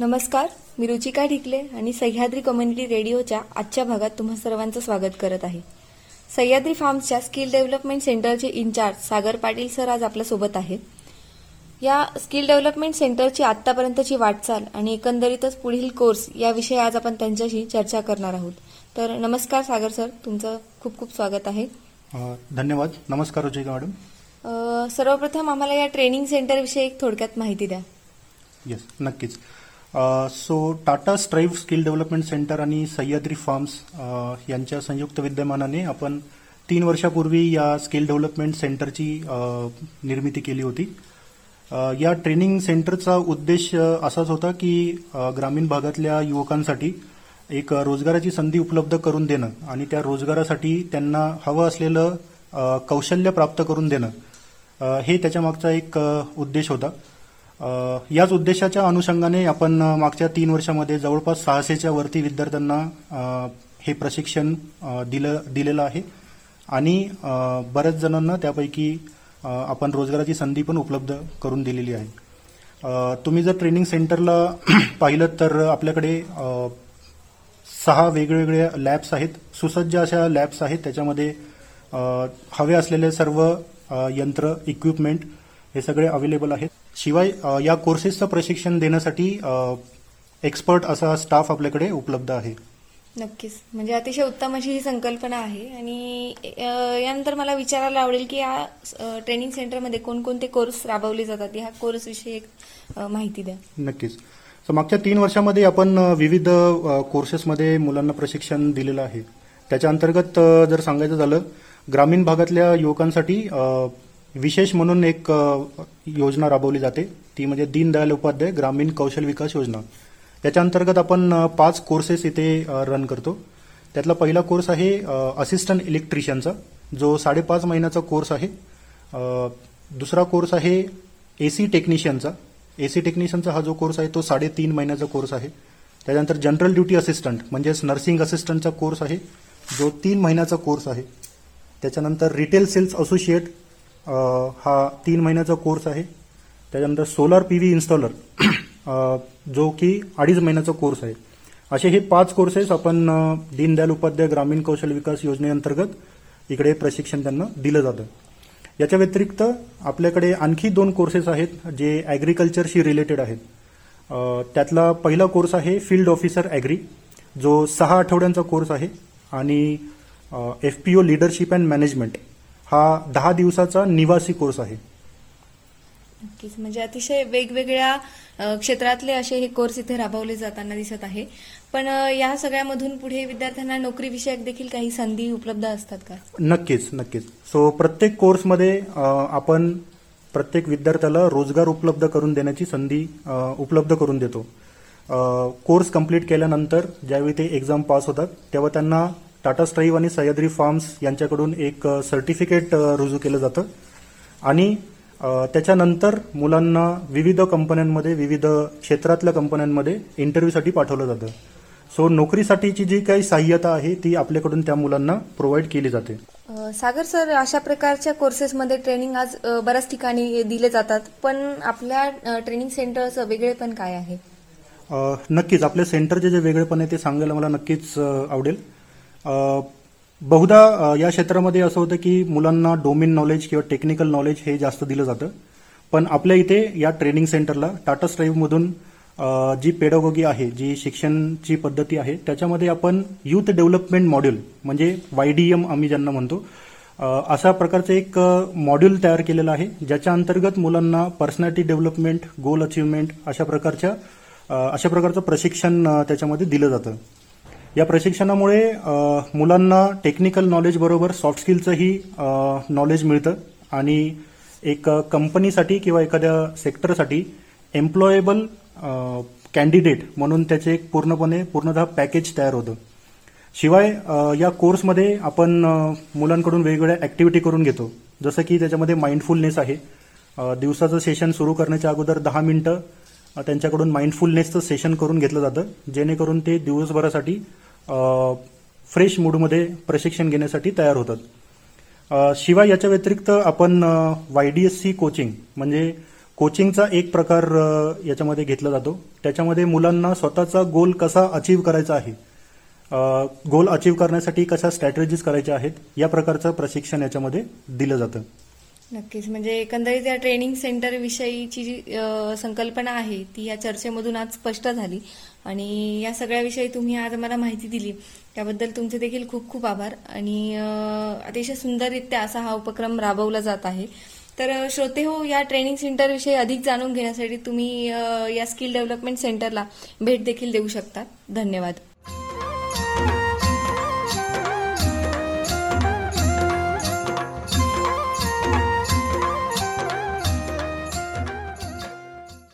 नमस्कार मी रुचिका ढिकले आणि सह्याद्री कम्युनिटी रेडिओच्या आजच्या भागात तुम्हा सर्वांचं स्वागत करत आहे. सह्याद्री फार्म्सच्या स्किल डेव्हलपमेंट सेंटरचे इन्चार्ज सागर पाटील सर आज आपल्यासोबत आहेत. या स्किल डेव्हलपमेंट सेंटरची आतापर्यंतची वाटचाल आणि एकंदरीतच पुढील कोर्स याविषयी आज आपण त्यांच्याशी चर्चा करणार आहोत. तर नमस्कार सागर सर तुमचं खूप खूप स्वागत आहे. धन्यवाद. नमस्कार रुचिका मॅडम. सर्वप्रथम आम्हाला या ट्रेनिंग सेंटरविषयी एक थोडक्यात माहिती द्या. येस नक्कीच. So Tata strive skill development centre आणि सह्याद्री फार्म्स यांच्या संयुक्त विद्यमानाने आपण तीन वर्षापूर्वी या स्किल डेव्हलपमेंट सेंटरची निर्मिती केली होती. या ट्रेनिंग सेंटरचा उद्देश असाच होता की ग्रामीण भागातल्या युवकांसाठी एक रोजगाराची संधी उपलब्ध करून देणं आणि त्या रोजगारासाठी त्यांना हवं असलेलं कौशल्य प्राप्त करून देणं हे त्याच्यामागचा एक उद्देश होता. याच उद्देशाच्या अनुषंगाने आपण मागच्या तीन वर्षामध्ये जवळपास सहाशेच्या वरती विद्यार्थ्यांना हे प्रशिक्षण दिलं दिलेलं आहे. आणि बऱ्याच जणांना त्यापैकी आपण रोजगाराची संधी पण उपलब्ध करून दिलेली आहे. तुम्ही जर ट्रेनिंग सेंटरला पाहिलं तर आपल्याकडे सहा वेगवेगळ्या लॅब्स आहेत. सुसज्ज अशा लॅब्स आहेत. त्याच्यामध्ये हवे असलेले सर्व यंत्र इक्विपमेंट हे सगळे अवेलेबल आहेत. शिवाय या कोर्सेसचं प्रशिक्षण देण्यासाठी एक्सपर्ट असा स्टाफ आपल्याकडे उपलब्ध आहे. नक्कीच. म्हणजे अतिशय उत्तम अशी ही संकल्पना आहे. आणि यानंतर मला विचारायला आवडेल की या ट्रेनिंग सेंटरमध्ये कोणकोणते कोर्स राबवले जातात? ह्या कोर्सविषयी एक माहिती द्या. नक्कीच. तर मागच्या तीन वर्षामध्ये आपण विविध कोर्सेसमध्ये मुलांना प्रशिक्षण दिलेलं आहे. त्याच्या अंतर्गत जर सांगायचं झालं ग्रामीण भागातल्या युवकांसाठी विशेष म्हणून एक योजना राबवली जाते. ती म्हणजे दीनदयाल उपाध्याय ग्रामीण कौशल विकास योजना. याच्या अंतर्गत आपण पाच कोर्सेस इथे रन करतो. त्यातला पहिला कोर्स आहे असिस्टंट इलेक्ट्रिशियनचा जो साडेपाच महिन्याचा कोर्स आहे. दुसरा कोर्स आहे एसी टेक्निशियनचा एसी टेक्निशियनचा हा जो कोर्स आहे तो साडेतीन महिन्याचा कोर्स आहे. त्याच्यानंतर जनरल ड्युटी असिस्टंट म्हणजेच नर्सिंग असिस्टंटचा कोर्स आहे जो तीन महिन्याचा कोर्स आहे. त्याच्यानंतर रिटेल सेल्स असोसिएट हा तीन महिन्याचा कोर्स आहे. त्याच्यानंतर सोलार पी व्ही इन्स्टॉलर जो की अडीच महिन्याचा कोर्स आहे. असे हे पाच कोर्सेस आपण दीनदयाल उपाध्याय ग्रामीण कौशल विकास योजनेअंतर्गत इकडे प्रशिक्षण त्यांना दिलं जातं. याच्या व्यतिरिक्त आपल्याकडे आणखी दोन कोर्सेस आहेत जे ॲग्रिकल्चरशी रिलेटेड आहेत. त्यातला पहिला कोर्स आहे फील्ड ऑफिसर ॲग्री जो सहा आठवड्यांचा कोर्स आहे आणि F P O leadership and management हा दहा दिवसाचा निवासी कोर्स आहे. नक्कीच. म्हणजे अतिशय वेगवेगळ्या क्षेत्रातले असे हे कोर्स इथे राबवले जाताना दिसत आहे. पण या सगळ्यामधून पुढे विद्यार्थ्यांना नोकरीविषयक देखील काही संधी उपलब्ध असतात का? नक्कीच नक्कीच. सो प्रत्येक कोर्समध्ये आपण प्रत्येक विद्यार्थ्याला रोजगार उपलब्ध करून देण्याची संधी उपलब्ध करून देतो. कोर्स कंप्लीट केल्यानंतर ज्यावेळी ते एक्झाम पास होतात तेव्हा त्यांना टाटा स्ट्राईव्ह आणि सह्याद्री फार्म्स यांच्याकडून एक सर्टिफिकेट रुजू केलं जातं. आणि त्याच्यानंतर मुलांना विविध कंपन्यांमध्ये विविध क्षेत्रातल्या कंपन्यांमध्ये इंटरव्ह्यूसाठी पाठवलं जातं. सो नोकरीसाठीची जी काही सहाय्यता आहे ती आपल्याकडून त्या मुलांना प्रोव्हाइड केली जाते. सागर सर अशा प्रकारच्या कोर्सेसमध्ये ट्रेनिंग आज बऱ्याच ठिकाणी दिले जातात. पण आपल्या ट्रेनिंग सेंटरचं वेगळेपण काय आहे? नक्कीच. आपल्या सेंटरचे जे वेगळेपण आहे ते सांगायला मला नक्कीच आवडेल. बहुधा या क्षेत्रामध्ये असं होतं की मुलांना डोमेन नॉलेज किंवा टेक्निकल नॉलेज हे जास्त दिलं जातं. पण आपल्या इथे या ट्रेनिंग सेंटरला टाटा स्ट्राईव्हमधून जी पेडोगोगी आहे जी शिक्षणची पद्धती आहे त्याच्यामध्ये आपण यूथ डेव्हलपमेंट मॉड्यूल म्हणजे वाय डी एम आम्ही ज्यांना म्हणतो अशा प्रकारचं एक मॉड्यूल तयार केलेलं आहे ज्याच्या अंतर्गत मुलांना पर्सनॅलिटी डेव्हलपमेंट गोल अचीवमेंट अशा प्रकारच्या अशा प्रकारचं प्रशिक्षण त्याच्यामध्ये दिलं जातं. या प्रशिक्षणामुळे मुलांना टेक्निकल नॉलेज बरोबर सॉफ्ट स्किलचंही नॉलेज मिळतं. आणि एक कंपनीसाठी किंवा एखाद्या सेक्टरसाठी एम्प्लॉयेबल कॅन्डिडेट म्हणून त्याचे एक पूर्णपणे पूर्णतः पॅकेज तयार होतं. शिवाय या कोर्समध्ये आपण मुलांकडून वेगवेगळ्या ॲक्टिव्हिटी करून घेतो. जसं की त्याच्यामध्ये माइंडफुलनेस आहे. दिवसाचं सेशन सुरू करण्याच्या अगोदर दहा मिनिटं त्यांच्याकडून माइंडफुलनेसचं सेशन करून घेतलं जातं जेणेकरून ते दिवसभरासाठी फ्रेश मूडमध्ये प्रशिक्षण घेण्यासाठी तयार होतात. शिवाय याच्या व्यतिरिक्त आपण Y D S C coaching म्हणजे कोचिंगचा एक प्रकार याच्यामध्ये घेतला जातो. त्याच्यामध्ये मुलांना स्वतःचा गोल कसा अचीव करायचा आहे गोल अचीव करण्यासाठी कशा स्ट्रॅटेजीज करायच्या आहेत या प्रकारचं प्रशिक्षण याच्यामध्ये दिलं जातं. नक्कीच. म्हणजे एकंदरीत या ट्रेनिंग सेंटर विषयीची जी संकल्पना आहे ती या चर्चेमधून आज स्पष्ट झाली. आणि या सगळ्याविषयी तुम्ही आज मला माहिती दिली. त्याबद्दल तुमचे देखील खूप खूप आभार. आणि अतिशय सुंदररित्या असा हा उपक्रम राबवला जात आहे. तर श्रोते हो या ट्रेनिंग सेंटरविषयी अधिक जाणून घेण्यासाठी तुम्ही या स्किल डेव्हलपमेंट सेंटरला भेट देखील देऊ शकता. धन्यवाद.